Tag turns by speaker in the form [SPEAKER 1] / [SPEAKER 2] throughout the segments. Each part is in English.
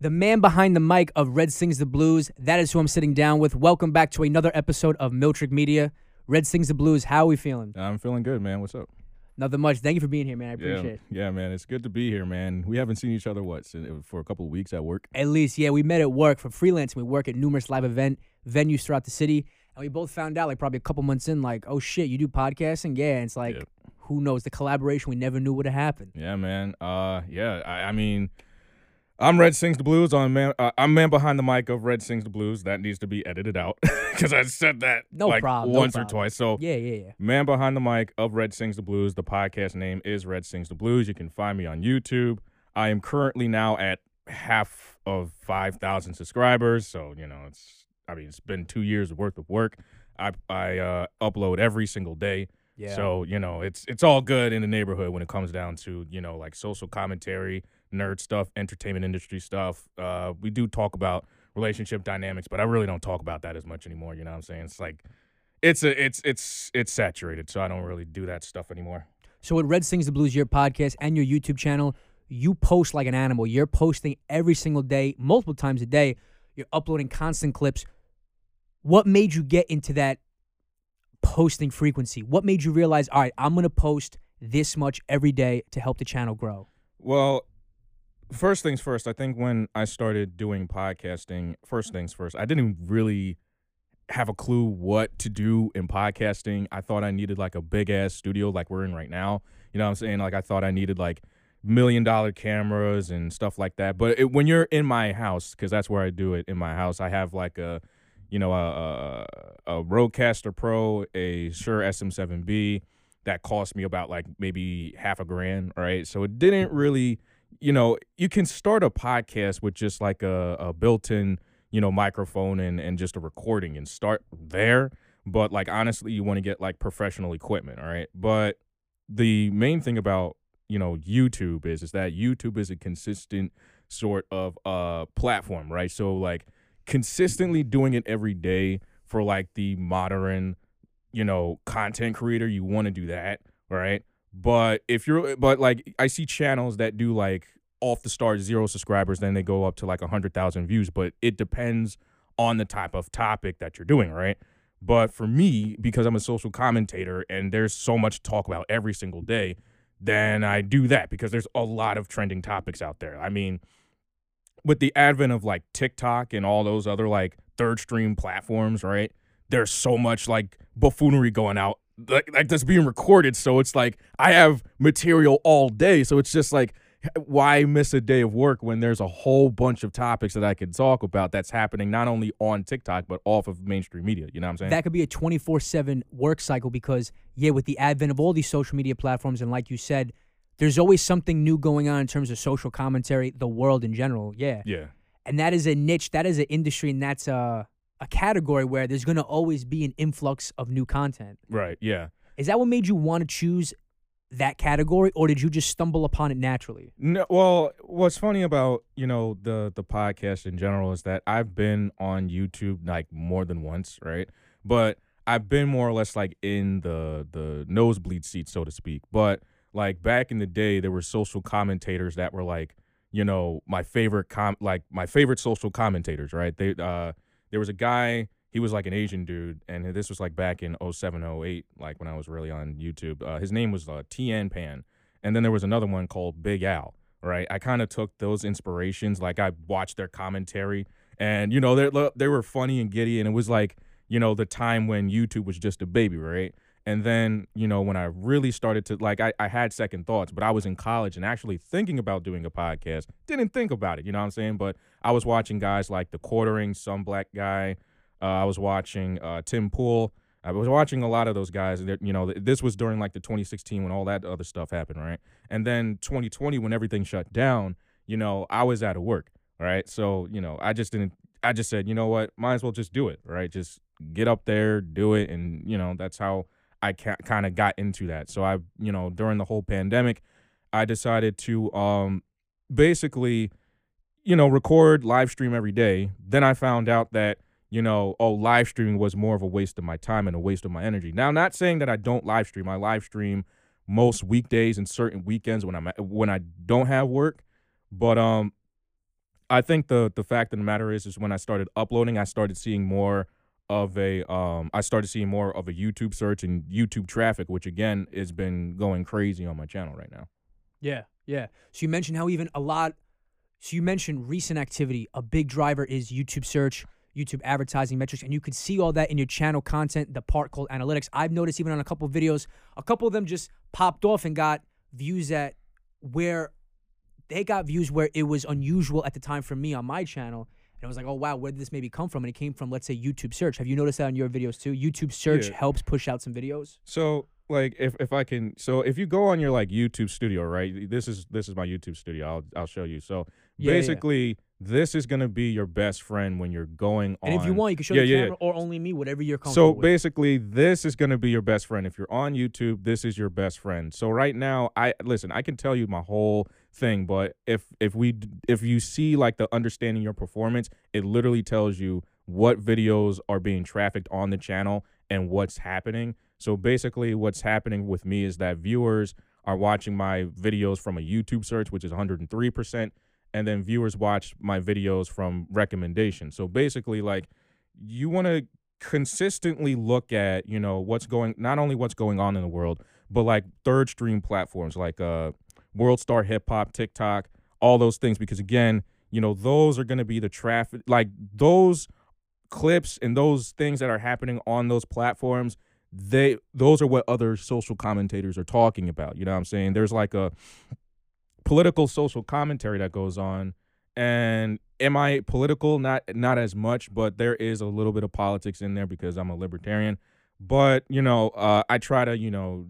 [SPEAKER 1] the man behind the mic of Red Sings the Blues. That is who I'm sitting down with. Welcome back to another episode of Miltrick Media. Red Sings the Blues. How are we feeling?
[SPEAKER 2] I'm feeling good, man. What's up?
[SPEAKER 1] Nothing much. Thank you for being here, man. I appreciate
[SPEAKER 2] yeah,
[SPEAKER 1] it.
[SPEAKER 2] Yeah, man. It's good to be here, man. We haven't seen each other what for a couple of weeks at work.
[SPEAKER 1] At least, yeah, we met at work for freelancing. We work at numerous live event venues throughout the city, and we both found out like probably a couple months in, like, oh shit, you do podcasting? Yeah, and it's like,
[SPEAKER 2] Yep.
[SPEAKER 1] who knows? The collaboration we never knew would have happened.
[SPEAKER 2] Yeah, man. Uh, yeah. I, I mean, I'm Red Sings the Blues. I'm man. Uh, I'm man behind the mic of Red Sings the Blues. That needs to be edited out because I said that
[SPEAKER 1] No
[SPEAKER 2] like
[SPEAKER 1] problem, no
[SPEAKER 2] once or twice. So
[SPEAKER 1] Yeah, yeah, yeah.
[SPEAKER 2] Man behind the mic of Red Sings the Blues. The podcast name is Red Sings the Blues. You can find me on YouTube. I am currently now at half of 5,000 subscribers. So, you know, it's, I mean, it's been two years worth of work. I, I uh, upload every single day.
[SPEAKER 1] Yeah.
[SPEAKER 2] So, you know, it's it's all good in the neighborhood when it comes down to, you know, like social commentary, nerd stuff, entertainment industry stuff. Uh, we do talk about relationship dynamics, but I really don't talk about that as much anymore. You know what I'm saying? It's like it's a it's it's it's saturated, so I don't really do that stuff anymore.
[SPEAKER 1] So with Red Sings the Blues, your podcast and your YouTube channel, you post like an animal. You're posting every single day, multiple times a day. You're uploading constant clips. What made you get into that posting frequency? What made you realize, all right, I'm gonna post this much every day to help the channel grow?
[SPEAKER 2] Well, first things first, I think when I started doing podcasting, first mm-hmm. things first, I didn't really have a clue what to do in podcasting. I thought I needed like a big ass studio like we're in right now. You know what I'm saying? Like I thought I needed like million dollar cameras and stuff like that. But it, when you're in my house, because that's where I do it in my house, I have like a, you know, a, a, a Rodecaster Pro, a Shure SM7B that cost me about like maybe half a grand, right? So it didn't mm-hmm. really, you know, you can start a podcast with just like a, a built-in, you know, microphone and and just a recording and start there. But like honestly, you want to get like professional equipment, all right? But the main thing about you know YouTube is is that YouTube is a consistent sort of uh platform, right? So like consistently doing it every day for like the modern, you know, content creator, you want to do that, right? But if you're but like I see channels that do like off the start zero subscribers, then they go up to like a hundred thousand views, but it depends on the type of topic that you're doing, right? But for me, because I'm a social commentator and there's so much to talk about every single day, then I do that because there's a lot of trending topics out there. I mean, with the advent of like TikTok and all those other like third stream platforms, right? There's so much like buffoonery going out like, like that's being recorded. So it's like I have material all day. So it's just like why miss a day of work when there's a whole bunch of topics that I can talk about that's happening not only on TikTok but off of mainstream media. You know what I'm saying?
[SPEAKER 1] That could be a 24 7 work cycle because, yeah, with the advent of all these social media platforms, and like you said, there's always something new going on in terms of social commentary, the world in general. Yeah.
[SPEAKER 2] yeah.
[SPEAKER 1] and that is a niche that is an industry and that's a, a category where there's going to always be an influx of new content
[SPEAKER 2] Right. Yeah.
[SPEAKER 1] is that what made you want to choose that category or did you just stumble upon it naturally
[SPEAKER 2] No, well, what's funny about you know the the podcast in general is that I've been on YouTube like more than once, right? But I've been more or less like in the the nosebleed seat, so to speak. But like back in the day, there were social commentators that were like, you know, my favorite com like my favorite social commentators, right? They uh there was a guy he was like an Asian dude, and this was like back in 07, 08, like when I was really on YouTube. Uh, his name was uh, Tien Pan, and then there was another one called Big Al. Right, I kind of took those inspirations. Like I watched their commentary, and you know they they were funny and giddy, and it was like you know the time when YouTube was just a baby, right? And then, you know, when I really started to like, I, I had second thoughts, but I was in college and actually thinking about doing a podcast. Didn't think about it, you know what I'm saying? But I was watching guys like The Quartering, some black guy. Uh, I was watching uh, Tim Pool. I was watching a lot of those guys. You know, th- this was during like the 2016 when all that other stuff happened, right? And then 2020 when everything shut down. You know, I was out of work, right? So you know, I just didn't. I just said, you know what, might as well just do it, right? Just get up there, do it, and you know, that's how I kind of got into that. So I, you know, during the whole pandemic, I decided to um basically, you know, record live stream every day. Then I found out that you know, oh, live streaming was more of a waste of my time and a waste of my energy. Now, not saying that I don't live stream. I live stream most weekdays and certain weekends when I'm when I don't have work. But um, I think the the fact of the matter is, is when I started uploading, I started seeing more of a um I started seeing more of a YouTube search and YouTube traffic, which again has been going crazy on my channel right now.
[SPEAKER 1] Yeah, yeah. So you mentioned how even a lot. So you mentioned recent activity. A big driver is YouTube search, YouTube advertising metrics, and you could see all that in your channel content. The part called analytics. I've noticed even on a couple videos, a couple of them just popped off and got views at where they got views where it was unusual at the time for me on my channel. And I was like, oh wow, where did this maybe come from? And it came from let's say YouTube search. Have you noticed that on your videos too? YouTube search
[SPEAKER 2] Yeah.
[SPEAKER 1] helps push out some videos.
[SPEAKER 2] So like if if I can so if you go on your like YouTube studio, right? This is this is my YouTube studio. I'll I'll show you. So
[SPEAKER 1] Yeah, yeah.
[SPEAKER 2] basically this is gonna be your best friend when you're going on
[SPEAKER 1] And if you want, you can show
[SPEAKER 2] yeah,
[SPEAKER 1] the
[SPEAKER 2] yeah, yeah.
[SPEAKER 1] camera or only me, whatever you're comfortable
[SPEAKER 2] So
[SPEAKER 1] with.
[SPEAKER 2] basically, this is going to be your best friend. If you're on YouTube, this is your best friend. So right now, I listen. I can tell you my whole thing, but if if we if you see like the understanding your performance, it literally tells you what videos are being trafficked on the channel and what's happening. So basically, what's happening with me is that viewers are watching my videos from a YouTube search, which is 103 percent, and then viewers watch my videos from recommendation. So basically, like you want to consistently look at you know what's going not only what's going on in the world but like third stream platforms like uh world star hip hop tiktok all those things because again you know those are going to be the traffic like those clips and those things that are happening on those platforms they those are what other social commentators are talking about you know what i'm saying? There's like a political social commentary that goes on and am i political? Not not as much but there is a little bit of politics in there because i'm a libertarian but you know uh, i try to you know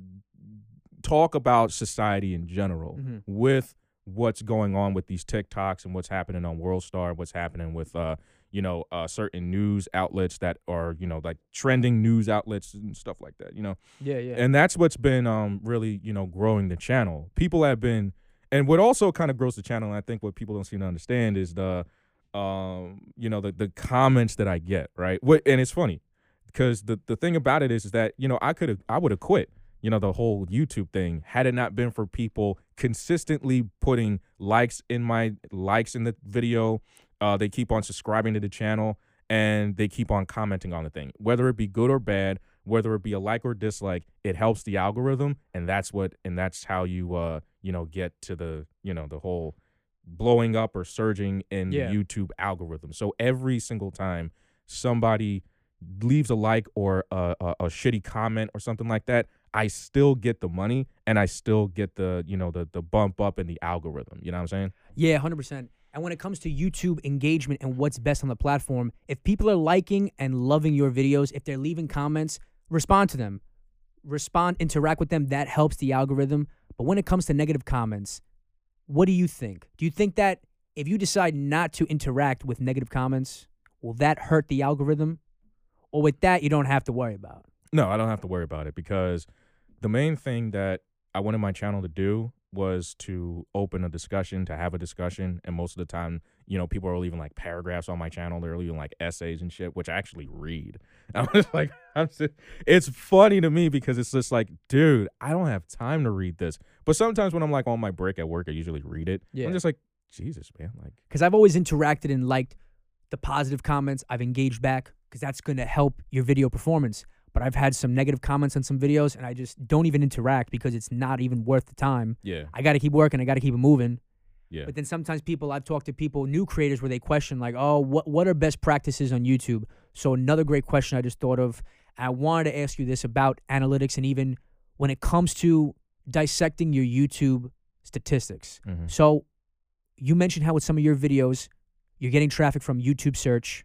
[SPEAKER 2] talk about society in general
[SPEAKER 1] Mhm.
[SPEAKER 2] with what's going on with these tiktoks and what's happening on WorldStar, what's happening with uh you know uh certain news outlets that are you know like trending news outlets and stuff like that you know
[SPEAKER 1] yeah, yeah.
[SPEAKER 2] and that's what's been um really you know growing the channel people have been and what also kind of grows the channel and i think what people don't seem to understand is the um you know the the comments that i get right what and it's funny because the the thing about it is, is that you know i could have i would have quit you know the whole youtube thing had it not been for people consistently putting likes in my likes in the video uh they keep on subscribing to the channel and they keep on commenting on the thing whether it be good or bad whether it be a like or dislike it helps the algorithm and that's what and that's how you uh you know get to the you know the whole blowing up or surging in
[SPEAKER 1] Yeah.
[SPEAKER 2] the youtube algorithm so every single time somebody leaves a like or a, a, a shitty comment or something like that i still get the money and i still get the you know the the bump up in the algorithm you know what i'm saying
[SPEAKER 1] Yeah, hundred percent. And when it comes to YouTube engagement and what's best on the platform, if people are liking and loving your videos, if they're leaving comments, respond to them. Respond, interact with them. That helps the algorithm. But when it comes to negative comments, what do you think? Do you think that if you decide not to interact with negative comments, will that hurt the algorithm? Or with that, you don't have to worry about?
[SPEAKER 2] No, I don't have to worry about it because the main thing that I wanted my channel to do was to open a discussion, to have a discussion. And most of the time, you know, people are leaving like paragraphs on my channel. They're leaving like essays and shit, which I actually read. I was like, I'm just, it's funny to me because it's just like, dude, I don't have time to read this. But sometimes when I'm like on my break at work, I usually read it.
[SPEAKER 1] Yeah.
[SPEAKER 2] I'm just like, Jesus, man. Like,
[SPEAKER 1] because I've always interacted and liked the positive comments. I've engaged back because that's going to help your video performance. But I've had some negative comments on some videos, and I just don't even interact because it's not even worth the time.
[SPEAKER 2] yeah,
[SPEAKER 1] I got to keep working. I got to keep it moving.
[SPEAKER 2] yeah.
[SPEAKER 1] But then sometimes people, I've talked to people, new creators, where they question like, "Oh, what what are best practices on YouTube?" So another great question I just thought of. I wanted to ask you this about analytics and even when it comes to dissecting your YouTube statistics.
[SPEAKER 2] Mhm.
[SPEAKER 1] So you mentioned how with some of your videos, you're getting traffic from YouTube search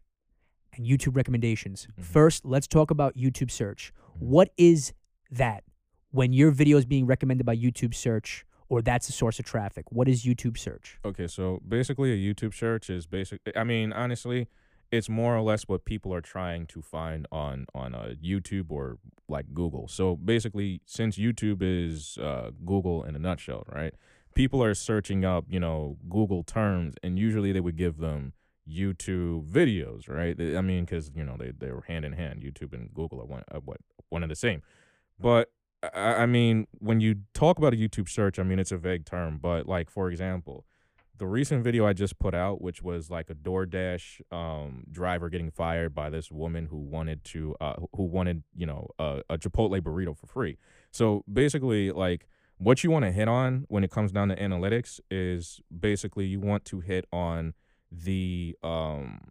[SPEAKER 1] and YouTube recommendations.
[SPEAKER 2] Mhm.
[SPEAKER 1] First, let's talk about YouTube search.
[SPEAKER 2] Mhm.
[SPEAKER 1] What is that when your video is being recommended by YouTube search or that's a source of traffic? What is YouTube search?
[SPEAKER 2] Okay, so basically, a YouTube search is basic. I mean, honestly, it's more or less what people are trying to find on on uh, YouTube or like Google. So basically, since YouTube is uh, Google in a nutshell, right? People are searching up, you know, Google terms, and usually they would give them YouTube videos, right? I mean, because you know they they were hand in hand. YouTube and Google are one what one and the same. But I, I mean, when you talk about a YouTube search, I mean it's a vague term, but like for example, the recent video I just put out, which was like a DoorDash um, driver getting fired by this woman who wanted to, uh, who wanted, you know, a, a Chipotle burrito for free. So basically, like, what you want to hit on when it comes down to analytics is basically you want to hit on the, um,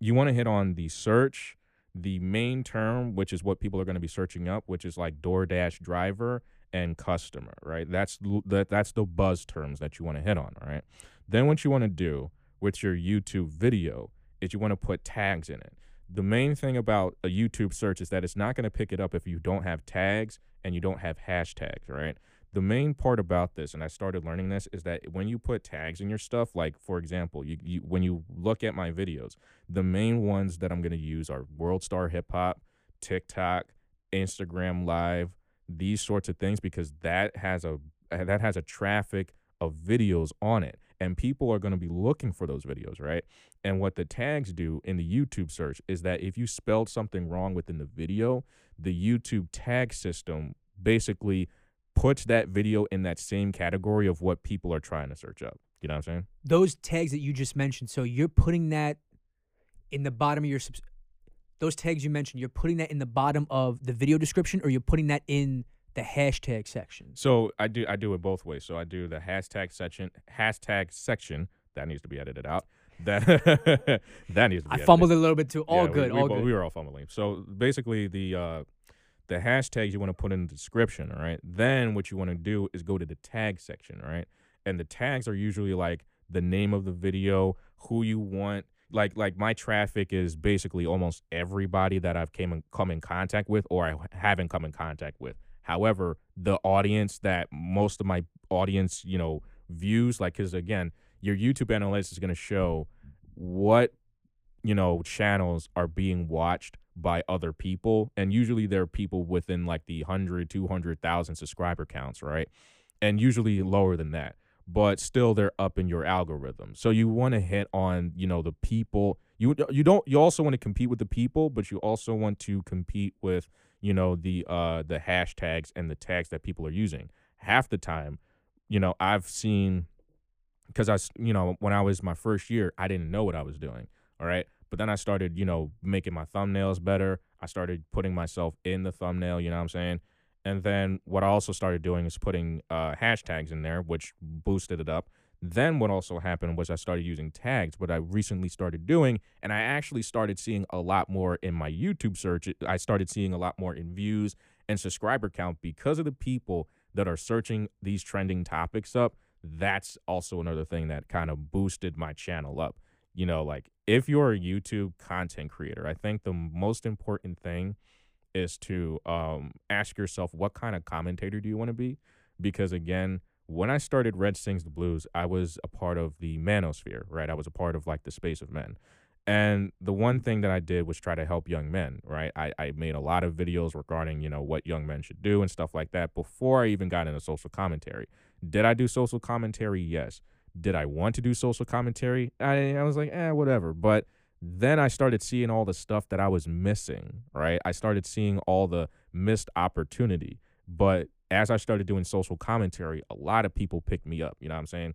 [SPEAKER 2] you want to hit on the search, the main term, which is what people are going to be searching up, which is like DoorDash driver and customer, right? That's that that's the buzz terms that you want to hit on, right? Then what you want to do with your YouTube video is you want to put tags in it. The main thing about a YouTube search is that it's not going to pick it up if you don't have tags and you don't have hashtags, right? The main part about this, and I started learning this, is that when you put tags in your stuff, like for example, you, you when you look at my videos, the main ones that I'm to use are World Star Hip Hop, TikTok, Instagram Live, these sorts of things because that has a that has a traffic of videos on it and people are going to be looking for those videos, right? And what the tags do in the YouTube search is that if you spelled something wrong within the video, the YouTube tag system basically puts that video in that same category of what people are trying to search up. You know what I'm saying?
[SPEAKER 1] Those tags that you just mentioned, so you're putting that in the bottom of your subs- those tags you mentioned, you're putting that in the bottom of the video description or you're putting that in the hashtag section.
[SPEAKER 2] So I do I do it both ways. So I do the hashtag section hashtag section that needs to be edited out. That that needs to be.
[SPEAKER 1] I
[SPEAKER 2] edited.
[SPEAKER 1] fumbled a little bit too. All
[SPEAKER 2] Yeah,
[SPEAKER 1] good,
[SPEAKER 2] we,
[SPEAKER 1] all
[SPEAKER 2] bo-
[SPEAKER 1] good.
[SPEAKER 2] We were all fumbling. So basically, the uh, the hashtags you want to put in the description, all right. Then what you want to do is go to the tag section, all right. And the tags are usually like the name of the video, who you want. Like like my traffic is basically almost everybody that I've came in, come in contact with or I haven't come in contact with. However, the audience that most of my audience, you know, views, like, because again, your YouTube analytics is going to show what you know channels are being watched by other people and usually they're people within like the 100 200,000 subscriber counts right and usually lower than that but still they're up in your algorithm so you want to hit on you know the people you you don't you also want to compete with the people but you also want to compete with you know the uh the hashtags and the tags that people are using half the time you know i've seen because I, you know, when I was my first year, I didn't know what I was doing. All right. But then I started, you know, making my thumbnails better. I started putting myself in the thumbnail, you know what I'm saying? And then what I also started doing is putting uh, hashtags in there, which boosted it up. Then what also happened was I started using tags, what I recently started doing, and I actually started seeing a lot more in my YouTube search. I started seeing a lot more in views and subscriber count because of the people that are searching these trending topics up that's also another thing that kind of boosted my channel up. You know, like if you're a YouTube content creator, I think the most important thing is to um, ask yourself what kind of commentator do you want to be? Because again, when I started Red Sings the Blues, I was a part of the manosphere, right? I was a part of like the space of men. And the one thing that I did was try to help young men, right? I, I made a lot of videos regarding, you know, what young men should do and stuff like that before I even got into social commentary. Did I do social commentary? Yes. Did I want to do social commentary? I, I was like, eh, whatever. But then I started seeing all the stuff that I was missing, right? I started seeing all the missed opportunity. But as I started doing social commentary, a lot of people picked me up. You know what I'm saying?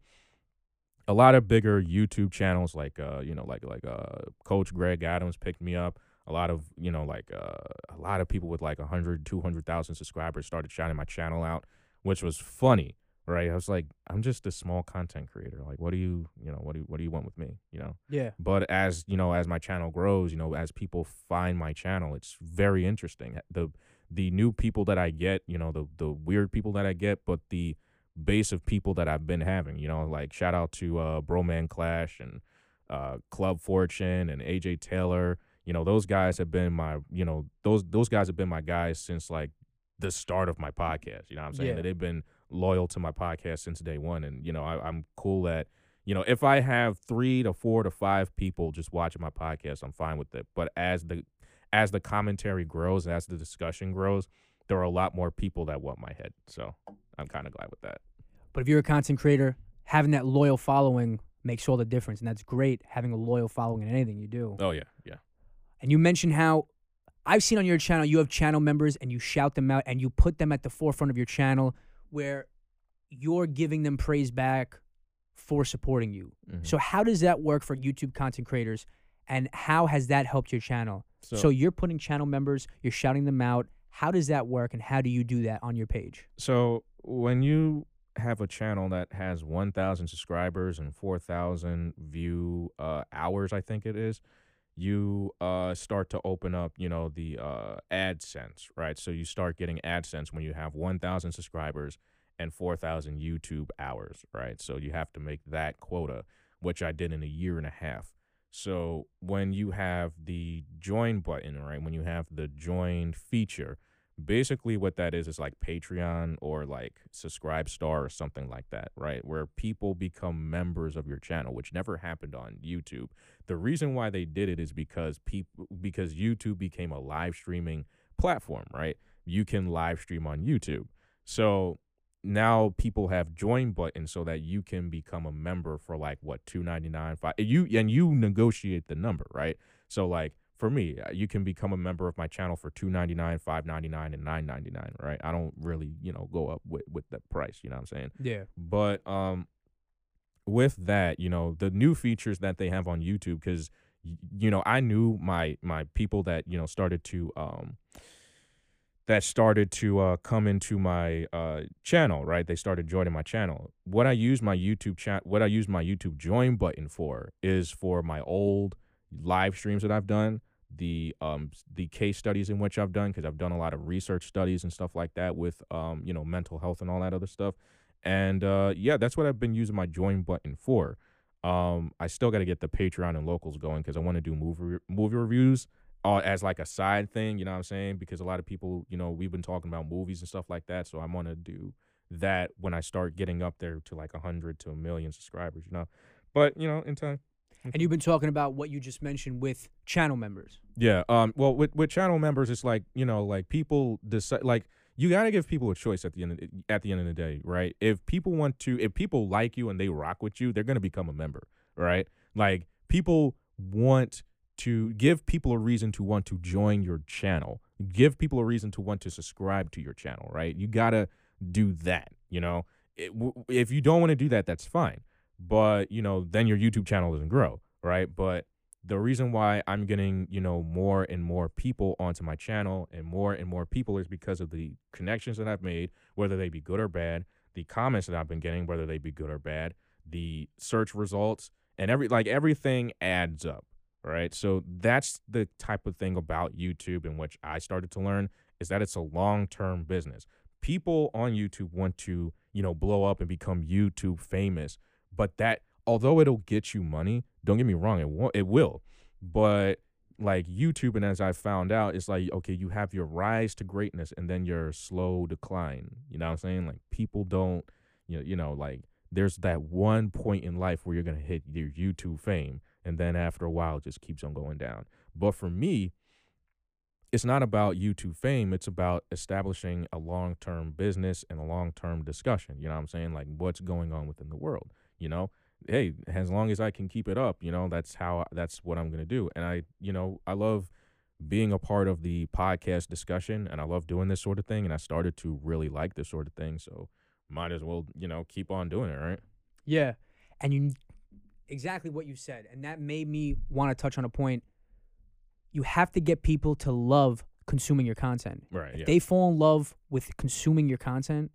[SPEAKER 2] A lot of bigger YouTube channels like uh, you know, like like uh Coach Greg Adams picked me up. A lot of, you know, like uh, a lot of people with like 100, 200,000 subscribers started shouting my channel out, which was funny right? I was like, I'm just a small content creator. Like, what do you, you know, what do you, what do you want with me, you know?
[SPEAKER 1] Yeah.
[SPEAKER 2] But as you know, as my channel grows, you know, as people find my channel, it's very interesting. The the new people that I get, you know, the the weird people that I get, but the base of people that I've been having, you know, like shout out to uh, Broman Clash and uh, Club Fortune and AJ Taylor. You know, those guys have been my, you know, those those guys have been my guys since like the start of my podcast. You know what I'm saying?
[SPEAKER 1] Yeah.
[SPEAKER 2] That they've been loyal to my podcast since day one. And, you know, I, I'm cool that, you know, if I have three to four to five people just watching my podcast, I'm fine with it. But as the as the commentary grows, and as the discussion grows, there are a lot more people that want my head. So I'm kind of glad with that.
[SPEAKER 1] But if you're a content creator, having that loyal following makes all the difference. And that's great, having a loyal following in anything you do.
[SPEAKER 2] Oh yeah, yeah.
[SPEAKER 1] And you mentioned how I've seen on your channel, you have channel members and you shout them out and you put them at the forefront of your channel where you're giving them praise back for supporting you.
[SPEAKER 2] Mhm.
[SPEAKER 1] So how does that work for YouTube content creators and how has that helped your channel? So, you're putting channel members, you're shouting them out. How does that work and how do you do that on your page?
[SPEAKER 2] So when you have a channel that has 1,000 subscribers and 4,000 view uh, hours, I think it is, you uh, start to open up, you know, the uh, AdSense, right? So you start getting AdSense when you have 1,000 subscribers and 4,000 YouTube hours, right? So you have to make that quota, which I did in a year and a half. So when you have the join button, right? When you have the join feature, basically what that is is like Patreon or like SubscribeStar or something like that, right? Where people become members of your channel, which never happened on YouTube. The reason why they did it is because people because YouTube became a live streaming platform, right? You can live stream on YouTube. So now people have join buttons so that you can become a member for like what 299 5 you and you negotiate the number right so like for me uh, you can become a member of my channel for 299 599 and 999 right i don't really you know go up with with the price you know what i'm saying
[SPEAKER 1] Yeah.
[SPEAKER 2] but um with that you know the new features that they have on youtube because you know i knew my my people that you know started to um that started to uh, come into my uh, channel, right? They started joining my channel. What I use my YouTube chat, what I use my YouTube join button for is for my old live streams that I've done, the um the case studies in which I've done because I've done a lot of research studies and stuff like that with um you know mental health and all that other stuff. And uh, yeah, that's what I've been using my join button for. Um, I still got to get the Patreon and locals going because I want to do movie movie reviews uh, as like a side thing, you know what I'm saying? Because a lot of people, you know, we've been talking about movies and stuff like that. So I want to do that when I start getting up there to like a 100 to a million subscribers, you know? But, you know, in time.
[SPEAKER 1] And you've been talking about what you just mentioned with channel members.
[SPEAKER 2] Yeah. Um. Well, with, with channel members, it's like, you know, like people decide, like, you got to give people a choice at the end of the, at the end of the day, right? If people want to, if people like you and they rock with you, they're going to become a member, right? Like people want to give people a reason to want to join your channel. Give people a reason to want to subscribe to your channel, right? You got to do that, you know? It, w- if you don't want to do that, that's fine. But, you know, then your YouTube channel doesn't grow, right? But the reason why I'm getting, you know, more and more people onto my channel and more and more people is because of the connections that I've made, whether they be good or bad, the comments that I've been getting, whether they be good or bad, the search results, and every like everything adds up right? So that's the type of thing about YouTube in which I started to learn is that it's a long-term business. People on YouTube want to, you know, blow up and become YouTube famous, but that although it'll get you money, don't get me wrong, it won't, it will. But like YouTube and as I found out, it's like okay, you have your rise to greatness and then your slow decline. You know what I'm saying? Like people don't, you know, you know, like there's that one point in life where you're gonna hit your YouTube fame and then after a while it just keeps on going down. But for me, it's not about YouTube fame, it's about establishing a long-term business and a long-term discussion, you know what I'm saying? Like what's going on within the world, you know? Hey, as long as I can keep it up, you know, that's how that's what I'm going to do. And I, you know, I love being a part of the podcast discussion and I love doing this sort of thing and I started to really like this sort of thing, so might as well, you know, keep on doing it, right?
[SPEAKER 1] Yeah. And you exactly what you said. And that made me want to touch on a point. You have to get people to love consuming your content.
[SPEAKER 2] Right,
[SPEAKER 1] If
[SPEAKER 2] yeah.
[SPEAKER 1] they fall in love with consuming your content,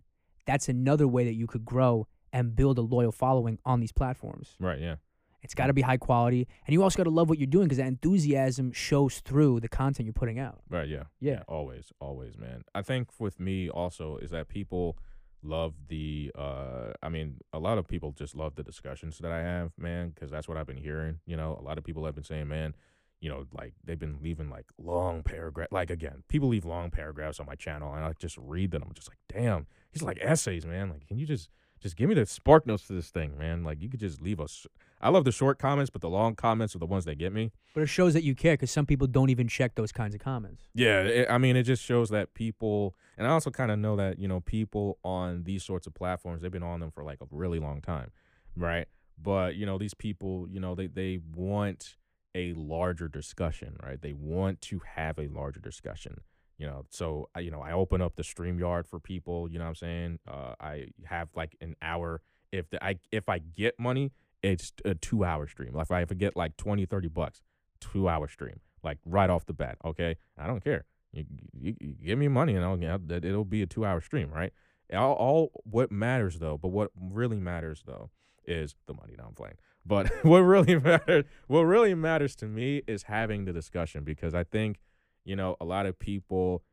[SPEAKER 1] that's another way that you could grow and build a loyal following on these platforms.
[SPEAKER 2] right, yeah.
[SPEAKER 1] It's got to be high quality, and you also got to love what you're doing because that enthusiasm shows through the content you're putting out.
[SPEAKER 2] Right, yeah.
[SPEAKER 1] Yeah.
[SPEAKER 2] Always, always, man. I think with me also is that people love the uh I mean, a lot of people just love the discussions that I have, man, cuz that's what I've been hearing, you know. A lot of people have been saying, man, you know, like they've been leaving like long paragraph like again, people leave long paragraphs on my channel and I just read them. I'm just like, "Damn, these are like essays, man. Like, can you just just give me the spark notes to this thing, man? Like you could just leave us I love the short comments, but the long comments are the ones that get me.
[SPEAKER 1] But it shows that you care because some people don't even check those kinds of comments.
[SPEAKER 2] Yeah, it, I mean, it just shows that people, and I also kind of know that you know people on these sorts of platforms, they've been on them for like a really long time, right? But you know, these people, you know, they they want a larger discussion, right? They want to have a larger discussion, you know. So you know, I open up the StreamYard for people. You know what I'm saying? Uh, I have like an hour If the, I if I get money, it's a two hour stream. Like if I get like 20, 30 bucks, two hour stream, like right off the bat. Okay, I don't care. You, you, you give me money and I'll, know, it'll be a two hour stream, right? All, all what matters though, but what really matters though is the money. Now I'm playing, but what really matters, what really matters to me is having the discussion because I think, you know, a lot of people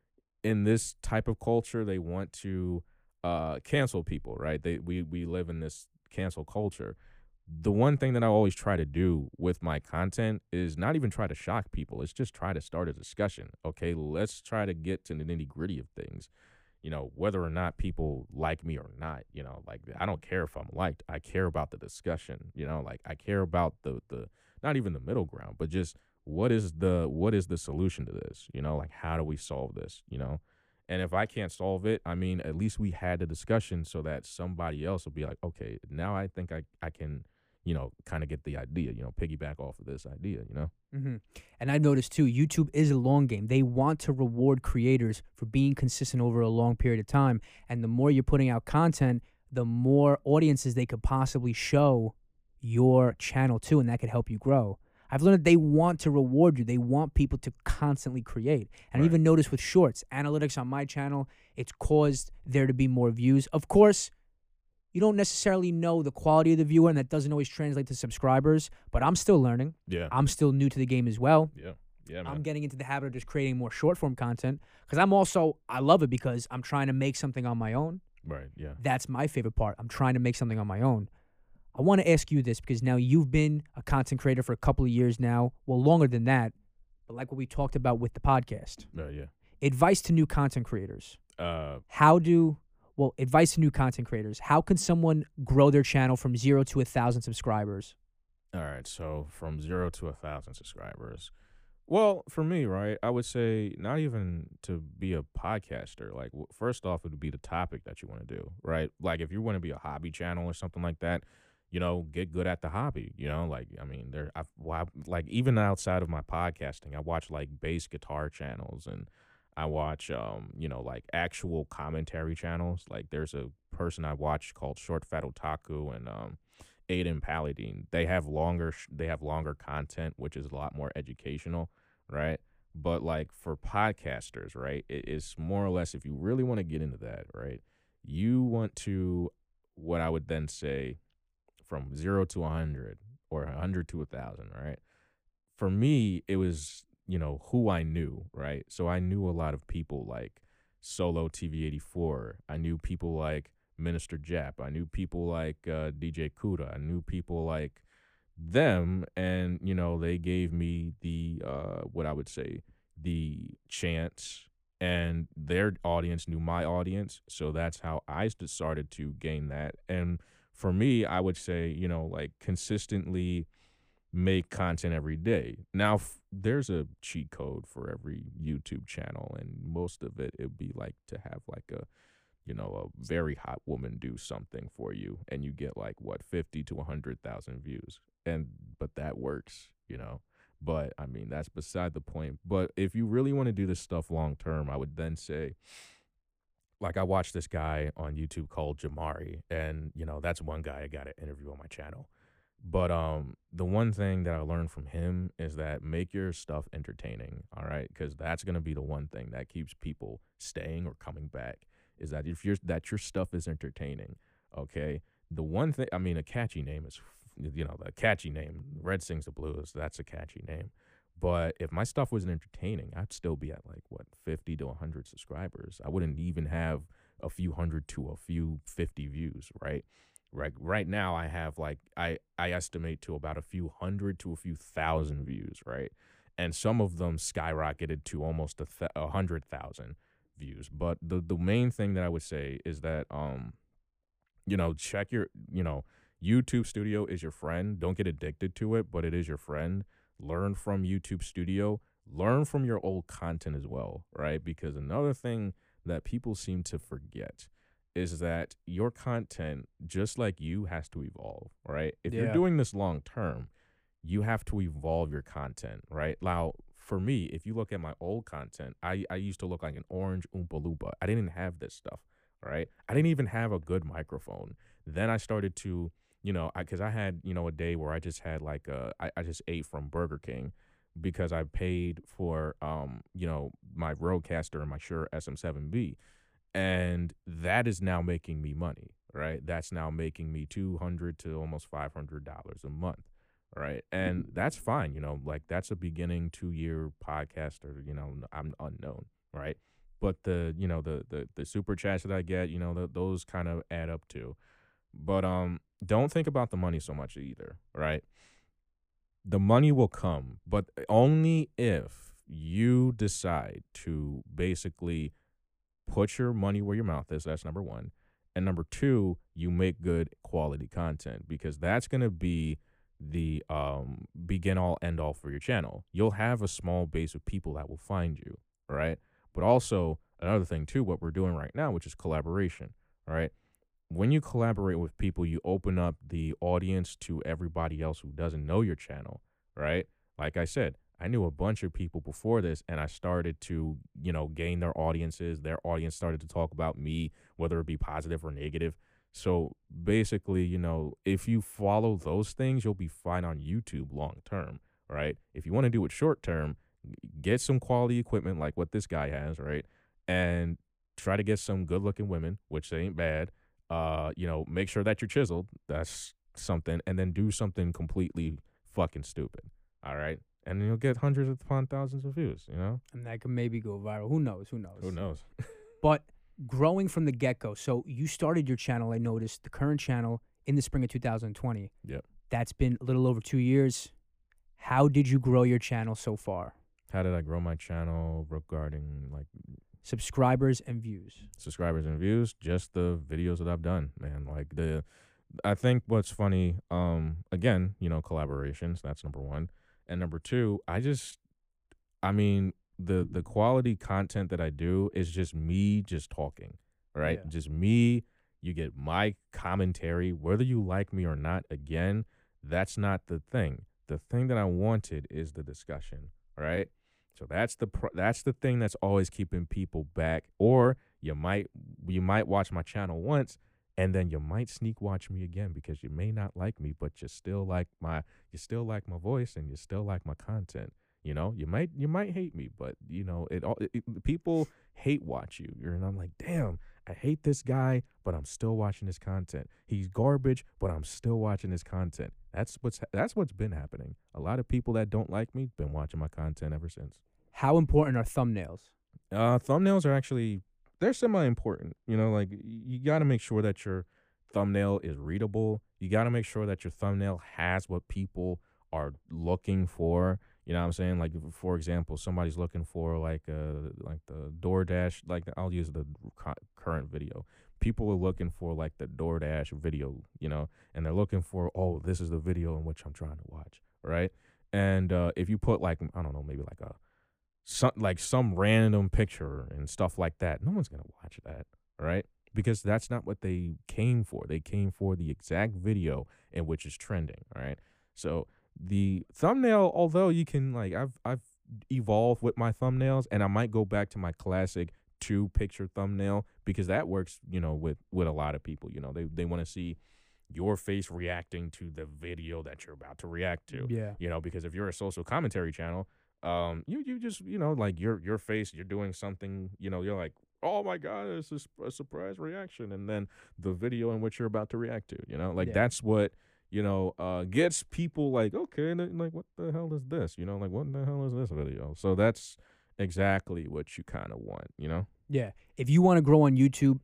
[SPEAKER 2] in this type of culture they want to uh, cancel people, right? They we we live in this cancel culture. The one thing that I always try to do with my content is not even try to shock people. It's just try to start a discussion. Okay, let's try to get to the nitty gritty of things you know, whether or not people like me or not, you know, like I don't care if I'm liked. I care about the discussion, you know, like I care about the the not even the middle ground, but just what is the what is the solution to this? You know, like how do we solve this, you know? And if I can't solve it, I mean, at least we had the discussion so that somebody else will be like, okay, now I think I I can you know, kind of get the idea, you know, piggyback off of this idea, you know?
[SPEAKER 1] Mm-hmm. And I noticed too, YouTube is a long game. They want to reward creators for being consistent over a long period of time. And the more you're putting out content, the more audiences they could possibly show your channel to, and that could help you grow. I've learned that they want to reward you. They want people to constantly create. And right. I even noticed with shorts, analytics on my channel, it's caused there to be more views. Of course, you don't necessarily know the quality of the viewer, and that doesn't always translate to subscribers. But I'm still learning.
[SPEAKER 2] Yeah.
[SPEAKER 1] I'm still new to the game as well.
[SPEAKER 2] Yeah. Yeah, man.
[SPEAKER 1] I'm getting into the habit of just creating more short form content because I'm also I love it because I'm trying to make something on my own.
[SPEAKER 2] Right. Yeah.
[SPEAKER 1] That's my favorite part. I'm trying to make something on my own. I want to ask you this because now you've been a content creator for a couple of years now, well longer than that, but like what we talked about with the podcast.
[SPEAKER 2] Uh, yeah.
[SPEAKER 1] Advice to new content creators.
[SPEAKER 2] Uh,
[SPEAKER 1] How do well, advice to new content creators. How can someone grow their channel from zero to a thousand subscribers?
[SPEAKER 2] All right, so from zero to a thousand subscribers. Well, for me, right, I would say not even to be a podcaster. Like, first off, it would be the topic that you want to do, right? Like, if you want to be a hobby channel or something like that, you know, get good at the hobby. You know, like I mean, there, I've, well, like even outside of my podcasting, I watch like bass guitar channels and I watch, um, you know, like actual commentary channels. Like there's a person I watch called Short Fat Otaku and um, Aiden Paladine. They have longer, sh- they have longer content, which is a lot more educational, right? But like for podcasters, right, it is more or less if you really want to get into that, right, you want to, what I would then say, from zero to a hundred or a hundred to a thousand, right? For me, it was you know, who I knew, right? So I knew a lot of people like Solo TV84. I knew people like Minister Jap. I knew people like uh, DJ Kuda. I knew people like them, and you know, they gave me the uh, what I would say the chance, and their audience knew my audience. So that's how I started to gain that. And for me, I would say, you know, like consistently make content every day. Now, f- there's a cheat code for every YouTube channel, and most of it it'd be like to have like a, you know, a very hot woman do something for you, and you get like what fifty to hundred thousand views, and but that works, you know. But I mean, that's beside the point. But if you really want to do this stuff long term, I would then say, like, I watched this guy on YouTube called Jamari, and you know, that's one guy I got to interview on my channel but um, the one thing that I learned from him is that make your stuff entertaining. All right, because that's gonna be the one thing that keeps people staying or coming back. Is that if you're that your stuff is entertaining. Okay, the one thing I mean, a catchy name is you know the catchy name. Red sings the blues. That's a catchy name. But if my stuff wasn't entertaining, I'd still be at like what fifty to hundred subscribers. I wouldn't even have a few hundred to a few fifty views, right? Right right now I have like I I estimate to about a few hundred to a few thousand views, right? And some of them skyrocketed to almost a, th- a hundred thousand views. But the the main thing that I would say is that um, you know, check your you know, YouTube Studio is your friend. Don't get addicted to it, but it is your friend. Learn from YouTube Studio. Learn from your old content as well, right? Because another thing that people seem to forget is that your content, just like you, has to evolve, right? If yeah. you're doing this long term, you have to evolve your content, right? Now, for me, if you look at my old content, I, I used to look like an orange Oompa Loompa. I didn't have this stuff, right? I didn't even have a good microphone. Then I started to, you know, because I, had, you know, a day where I just had like, uh, I, I just ate from Burger King because I paid for, um, you know, my Rodecaster and my Shure SM7B. And that is now making me money, right? That's now making me 200 to almost $500 a month right? And that's fine, you know, like that's a beginning two year podcaster, you know, I'm unknown, right? But the, you know, the the the super chats that I get, you know, the, those kind of add up too. But um don't think about the money so much either, right? The money will come, but only if you decide to basically put your money where your mouth is. That's number one. And number two, you make good quality content because that's going to be the um, begin all end all for your channel. You'll have a small base of people that will find you, right? But also another thing too, what we're doing right now, which is collaboration, right? When you collaborate with people, you open up the audience to everybody else who doesn't know your channel, right? Like I said, I knew a bunch of people before this and I started to, you know, gain their audiences. Their audience started to talk about me, whether it be positive or negative. So basically, you know, if you follow those things, you'll be fine on YouTube long term, right? If you want to do it short term, get some quality equipment like what this guy has, right? And try to get some good looking women, which they ain't bad. Uh, you know, make sure that you're chiseled. That's something. And then do something completely fucking stupid. All right. And you'll get hundreds upon thousands of views, you know?
[SPEAKER 1] And that could maybe go viral. Who knows? Who knows?
[SPEAKER 2] Who knows?
[SPEAKER 1] but growing from the get go. So you started your channel, I noticed, the current channel in the spring of 2020.
[SPEAKER 2] Yep.
[SPEAKER 1] That's been a little over two years. How did you grow your channel so far?
[SPEAKER 2] How did I grow my channel regarding like
[SPEAKER 1] subscribers and views?
[SPEAKER 2] Subscribers and views, just the videos that I've done, man. Like the I think what's funny, um, again, you know, collaborations, that's number one. And number two, I just I mean, the the quality content that I do is just me just talking, right? Yeah. Just me. You get my commentary, whether you like me or not. Again, that's not the thing. The thing that I wanted is the discussion, right? So that's the pro- that's the thing that's always keeping people back. Or you might you might watch my channel once and then you might sneak watch me again because you may not like me, but you still like my you still like my voice and you still like my content. You know, you might you might hate me, but you know it all. It, people hate watch you. And I'm like, damn, I hate this guy, but I'm still watching his content. He's garbage, but I'm still watching his content. That's what's that's what's been happening. A lot of people that don't like me been watching my content ever since.
[SPEAKER 1] How important are thumbnails?
[SPEAKER 2] Uh, thumbnails are actually they're semi important. You know, like you got to make sure that your thumbnail is readable. You got to make sure that your thumbnail has what people are looking for. You know what I'm saying? Like for example, somebody's looking for like uh like the DoorDash like I'll use the current video. People are looking for like the DoorDash video, you know, and they're looking for oh this is the video in which I'm trying to watch, right? And uh, if you put like I don't know maybe like a some like some random picture and stuff like that, no one's gonna watch that, right? Because that's not what they came for. They came for the exact video in which is trending, right? So the thumbnail, although you can like I've I've evolved with my thumbnails and I might go back to my classic two picture thumbnail because that works, you know, with with a lot of people. You know, they they want to see your face reacting to the video that you're about to react to.
[SPEAKER 1] Yeah.
[SPEAKER 2] You know, because if you're a social commentary channel, um, you you just you know like your your face, you're doing something. You know, you're like, oh my god, it's a, a surprise reaction, and then the video in which you're about to react to. You know, like yeah. that's what you know, uh, gets people like, okay, like, what the hell is this? You know, like, what the hell is this video? So that's exactly what you kind of want, you know?
[SPEAKER 1] Yeah. If you want to grow on YouTube,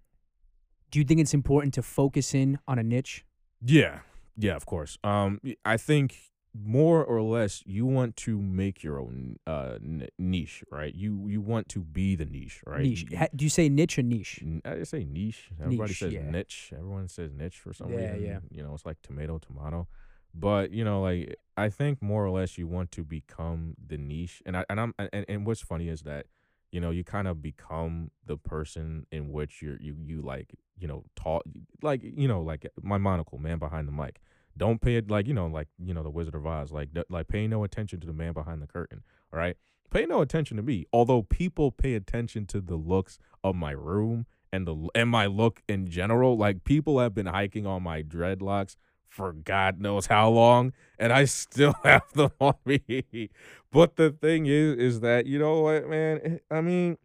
[SPEAKER 1] do you think it's important to focus in on a niche?
[SPEAKER 2] Yeah. Yeah, of course. Um, I think more or less you want to make your own uh niche right you you want to be the niche right
[SPEAKER 1] niche do you say niche or niche
[SPEAKER 2] i say niche everybody niche, says yeah. niche everyone says niche for some yeah, reason yeah you know it's like tomato tomato but you know like i think more or less you want to become the niche and i and i'm and, and what's funny is that you know you kind of become the person in which you're you you like you know talk like you know like my monocle man behind the mic don't pay it like you know, like you know, the Wizard of Oz. Like like pay no attention to the man behind the curtain. All right, pay no attention to me. Although people pay attention to the looks of my room and the and my look in general. Like people have been hiking on my dreadlocks for God knows how long, and I still have them on me. But the thing is, is that you know what, man? Eh, I mean,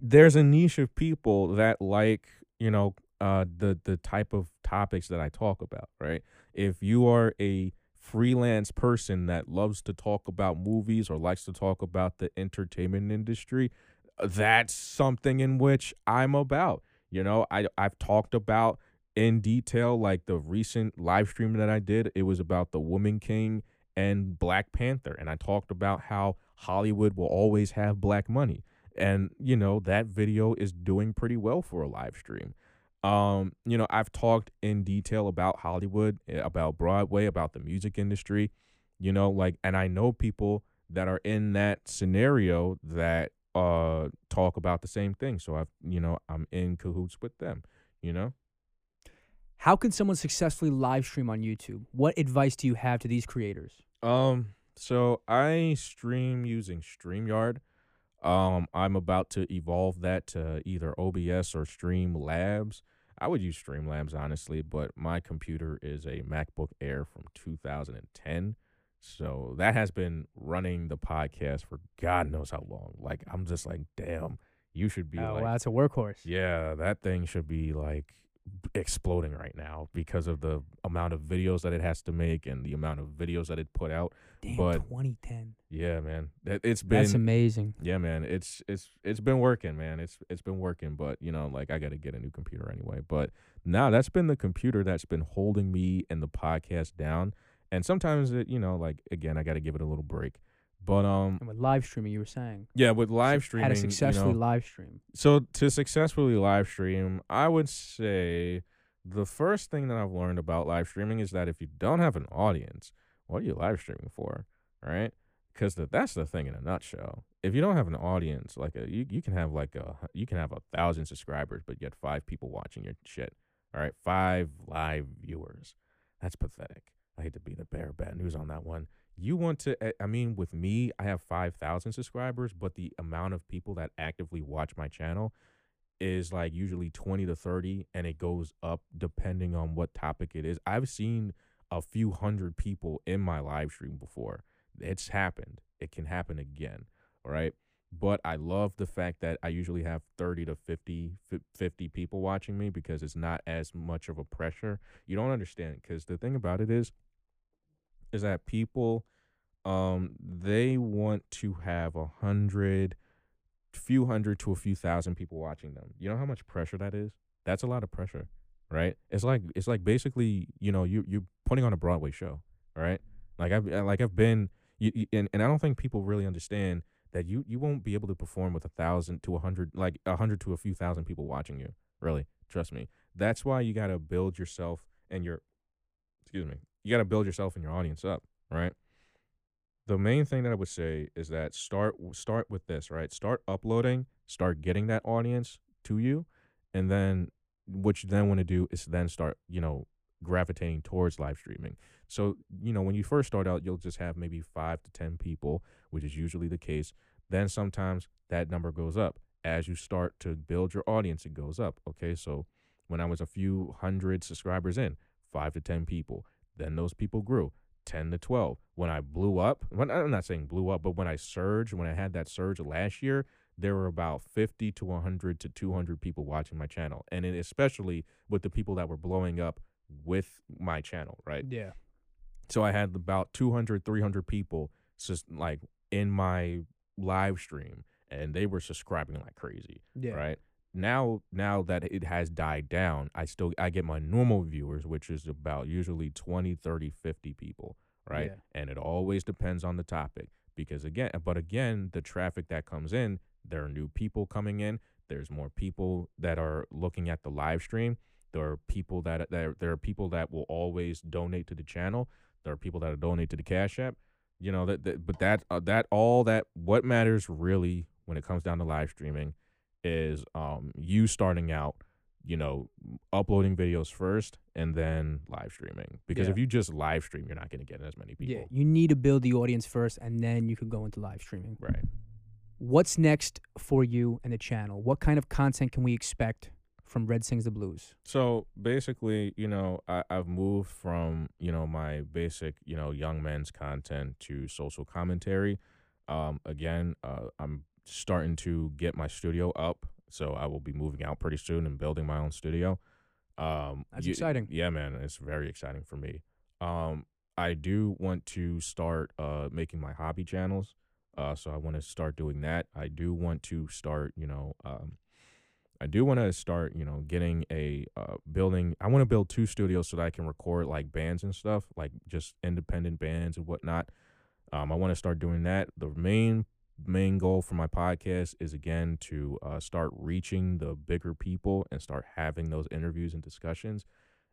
[SPEAKER 2] there's a niche of people that like you know uh the the type of topics that I talk about, right? If you are a freelance person that loves to talk about movies or likes to talk about the entertainment industry, that's something in which I'm about. You know, I I've talked about in detail like the recent live stream that I did. It was about the Woman King and Black Panther and I talked about how Hollywood will always have black money. And you know, that video is doing pretty well for a live stream. Um, you know, I've talked in detail about Hollywood, eh, about Broadway, about the music industry, you know, like and I know people that are in that scenario that uh talk about the same thing. So I've you know, I'm in cahoots with them, you know?
[SPEAKER 1] How can someone successfully live stream on YouTube? What advice do you have to these creators?
[SPEAKER 2] Um, so I stream using StreamYard. Um, I'm about to evolve that to either OBS or Streamlabs. I would use Streamlabs honestly, but my computer is a MacBook Air from 2010. So that has been running the podcast for God knows how long. Like I'm just like, damn, you should be
[SPEAKER 1] oh,
[SPEAKER 2] like,
[SPEAKER 1] wow, that's a workhorse.
[SPEAKER 2] yeah, that thing should be like exploding right now because of the amount of videos that it has to make and the amount of videos that it put out.
[SPEAKER 1] Damn,
[SPEAKER 2] But-
[SPEAKER 1] 2010.
[SPEAKER 2] Yeah, man, It- it's been
[SPEAKER 1] That's amazing.
[SPEAKER 2] yeah, man. It's it's it's been working, man. It's it's been working, but you know, like I got to get a new computer anyway. But now that's been the computer that's been holding me and the podcast down. And sometimes it, you know, like again, I got to give it a little break. But um,
[SPEAKER 1] And with live streaming, you were saying.
[SPEAKER 2] yeah, with live streaming,
[SPEAKER 1] How to
[SPEAKER 2] you
[SPEAKER 1] successfully
[SPEAKER 2] know,
[SPEAKER 1] live stream.
[SPEAKER 2] so to successfully live stream, I would say the first thing that I've learned about live streaming is that if you don't have an audience, what are you live streaming for, right? Because that's the thing in a nutshell. If you don't have an audience, like a, you, you can have like a you can have a thousand subscribers, but yet five people watching your shit. All right, five live viewers. That's pathetic. I hate to be the bearer of bad news on that one. You want to, eh, I mean, with me, I have 5,000 subscribers, but the amount of people that actively watch my channel is like usually 20 to 30, and it goes up depending on what topic it is. I've seen a few hundred people in my live stream before. It's happened. It can happen again. All right. But I love the fact that I usually have 30 to 50, 50 people watching me because it's not as much of a pressure. You don't understand because the thing about it is, is that people, um, they want to have a hundred, few hundred to a few thousand people watching them. You know how much pressure that is? That's a lot of pressure, right? It's like it's like basically, you know, you you're putting on a Broadway show, right Like I've like I've been, you, you, and and I don't think people really understand that you you won't be able to perform with a thousand to a hundred, like a hundred to a few thousand people watching you. Really, trust me. That's why you got to build yourself and your, excuse me, you got to build yourself and your audience up, right? The main thing that I would say is that start start with this, right? Start uploading, start getting that audience to you, and then what you then want to do is then start, you know, gravitating towards live streaming. So, you know, when you first start out, you'll just have maybe five to 10 people, which is usually the case. Then sometimes that number goes up. As you start to build your audience, it goes up. Okay. So when I was a few hundred subscribers in, five to 10 people, then those people grew 10 to 12. When I blew up, when I'm not saying blew up, but when I surged, when I had that surge last year, there were about 50 to 100 to 200 people watching my channel. And it, especially with the people that were blowing up with my channel, right?
[SPEAKER 1] Yeah.
[SPEAKER 2] So I had about 200, 300 people just like in my live stream and they were subscribing like crazy,
[SPEAKER 1] Yeah.
[SPEAKER 2] right? Now now that it has died down, I still I get my normal viewers which is about usually 20, 30, 50 people, right?
[SPEAKER 1] Yeah.
[SPEAKER 2] And it always depends on the topic because again, but again, the traffic that comes in, there are new people coming in, there's more people that are looking at the live stream. There are people that there there are people that will always donate to the channel. There are people that donate to the Cash App. You know that, that but that uh, that all that what matters really when it comes down to live streaming is um you starting out, you know, uploading videos first and then live streaming. Because
[SPEAKER 1] Yeah.
[SPEAKER 2] if you just live stream, you're not going to get as many people.
[SPEAKER 1] Yeah. You need to build the audience first, and then you can go into live streaming.
[SPEAKER 2] Right.
[SPEAKER 1] What's next for you and the channel? What kind of content can we expect from Red Sings the Blues?
[SPEAKER 2] So basically, you know, I, I've moved from you know my basic you know young men's content to social commentary. Um, again, uh, I'm starting to get my studio up, so I will be moving out pretty soon and building my own studio. Um,
[SPEAKER 1] That's
[SPEAKER 2] y-
[SPEAKER 1] exciting.
[SPEAKER 2] Yeah, man, it's very exciting for me. Um, I do want to start uh making my hobby channels. Uh, so I want to start doing that. I do want to start, you know, um, I do want to start, you know, getting a uh, building. I want to build two studios so that I can record like bands and stuff, like just independent bands and whatnot. Um, I want to start doing that. The main main goal for my podcast is again to uh, start reaching the bigger people and start having those interviews and discussions,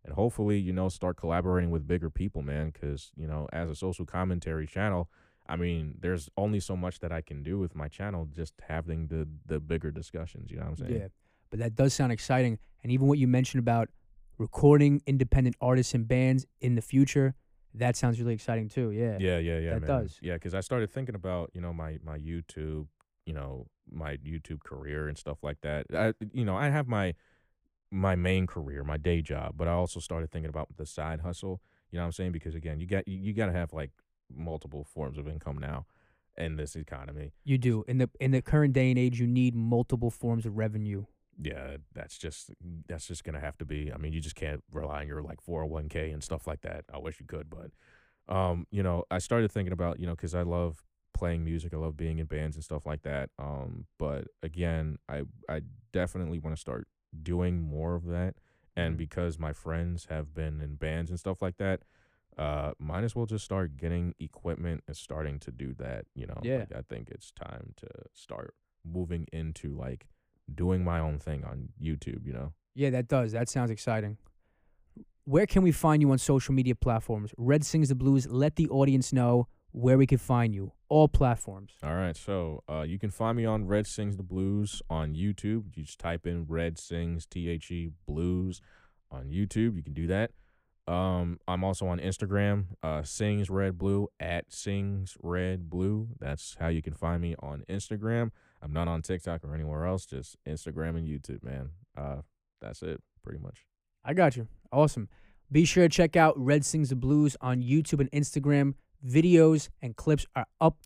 [SPEAKER 2] and hopefully, you know, start collaborating with bigger people, man. Because you know, as a social commentary channel, I mean, there's only so much that I can do with my channel, just having the the bigger discussions. You know what I'm saying?
[SPEAKER 1] Yeah, but that does sound exciting. And even what you mentioned about recording independent artists and bands in the future, that sounds really exciting too. Yeah.
[SPEAKER 2] Yeah, yeah, yeah.
[SPEAKER 1] That
[SPEAKER 2] man.
[SPEAKER 1] does.
[SPEAKER 2] Yeah, because I started thinking about you know my my YouTube, you know my YouTube career and stuff like that. I you know I have my my main career, my day job, but I also started thinking about the side hustle. You know what I'm saying? Because again, you got you, you got to have like multiple forms of income now in this economy.
[SPEAKER 1] You do. In the in the current day and age, you need multiple forms of revenue.
[SPEAKER 2] Yeah, that's just that's just gonna have to be. I mean, you just can't rely on your like 401k and stuff like that. I wish you could, but um, you know, I started thinking about you know because I love playing music, I love being in bands and stuff like that. Um, but again, I I definitely want to start doing more of that, and
[SPEAKER 1] Mhm.
[SPEAKER 2] because my friends have been in bands and stuff like that. Uh, might as well just start getting equipment and starting to do that. You know,
[SPEAKER 1] Yeah.
[SPEAKER 2] like, I think it's time to start moving into like doing my own thing on YouTube, you know?
[SPEAKER 1] Yeah, that does. That sounds exciting. Where can we find you on social media platforms? Red Sings the Blues. Let the audience know where we can find you. All platforms.
[SPEAKER 2] All right. So uh, you can find me on Red Sings the Blues on YouTube. You just type in Red Sings T H E Blues on YouTube. You can do that. Um, I'm also on Instagram, uh, Sings Red Blue at Sings Red Blue. That's how you can find me on Instagram. I'm not on TikTok or anywhere else, just Instagram and YouTube, man. Uh, that's it, pretty much.
[SPEAKER 1] I got you. Awesome. Be sure to check out Red Sings the Blues on YouTube and Instagram. Videos and clips are up.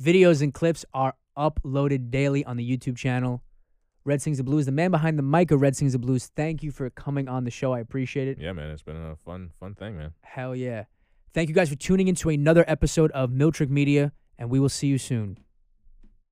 [SPEAKER 1] videos and clips are uploaded daily on the YouTube channel. Red Sings the Blues, the man behind the mic of Red Sings the Blues. Thank you for coming on the show. I appreciate it.
[SPEAKER 2] Yeah, man. It's been a fun, fun thing, man.
[SPEAKER 1] Hell yeah. Thank you guys for tuning in to another episode of Miltrick Media, and we will see you soon.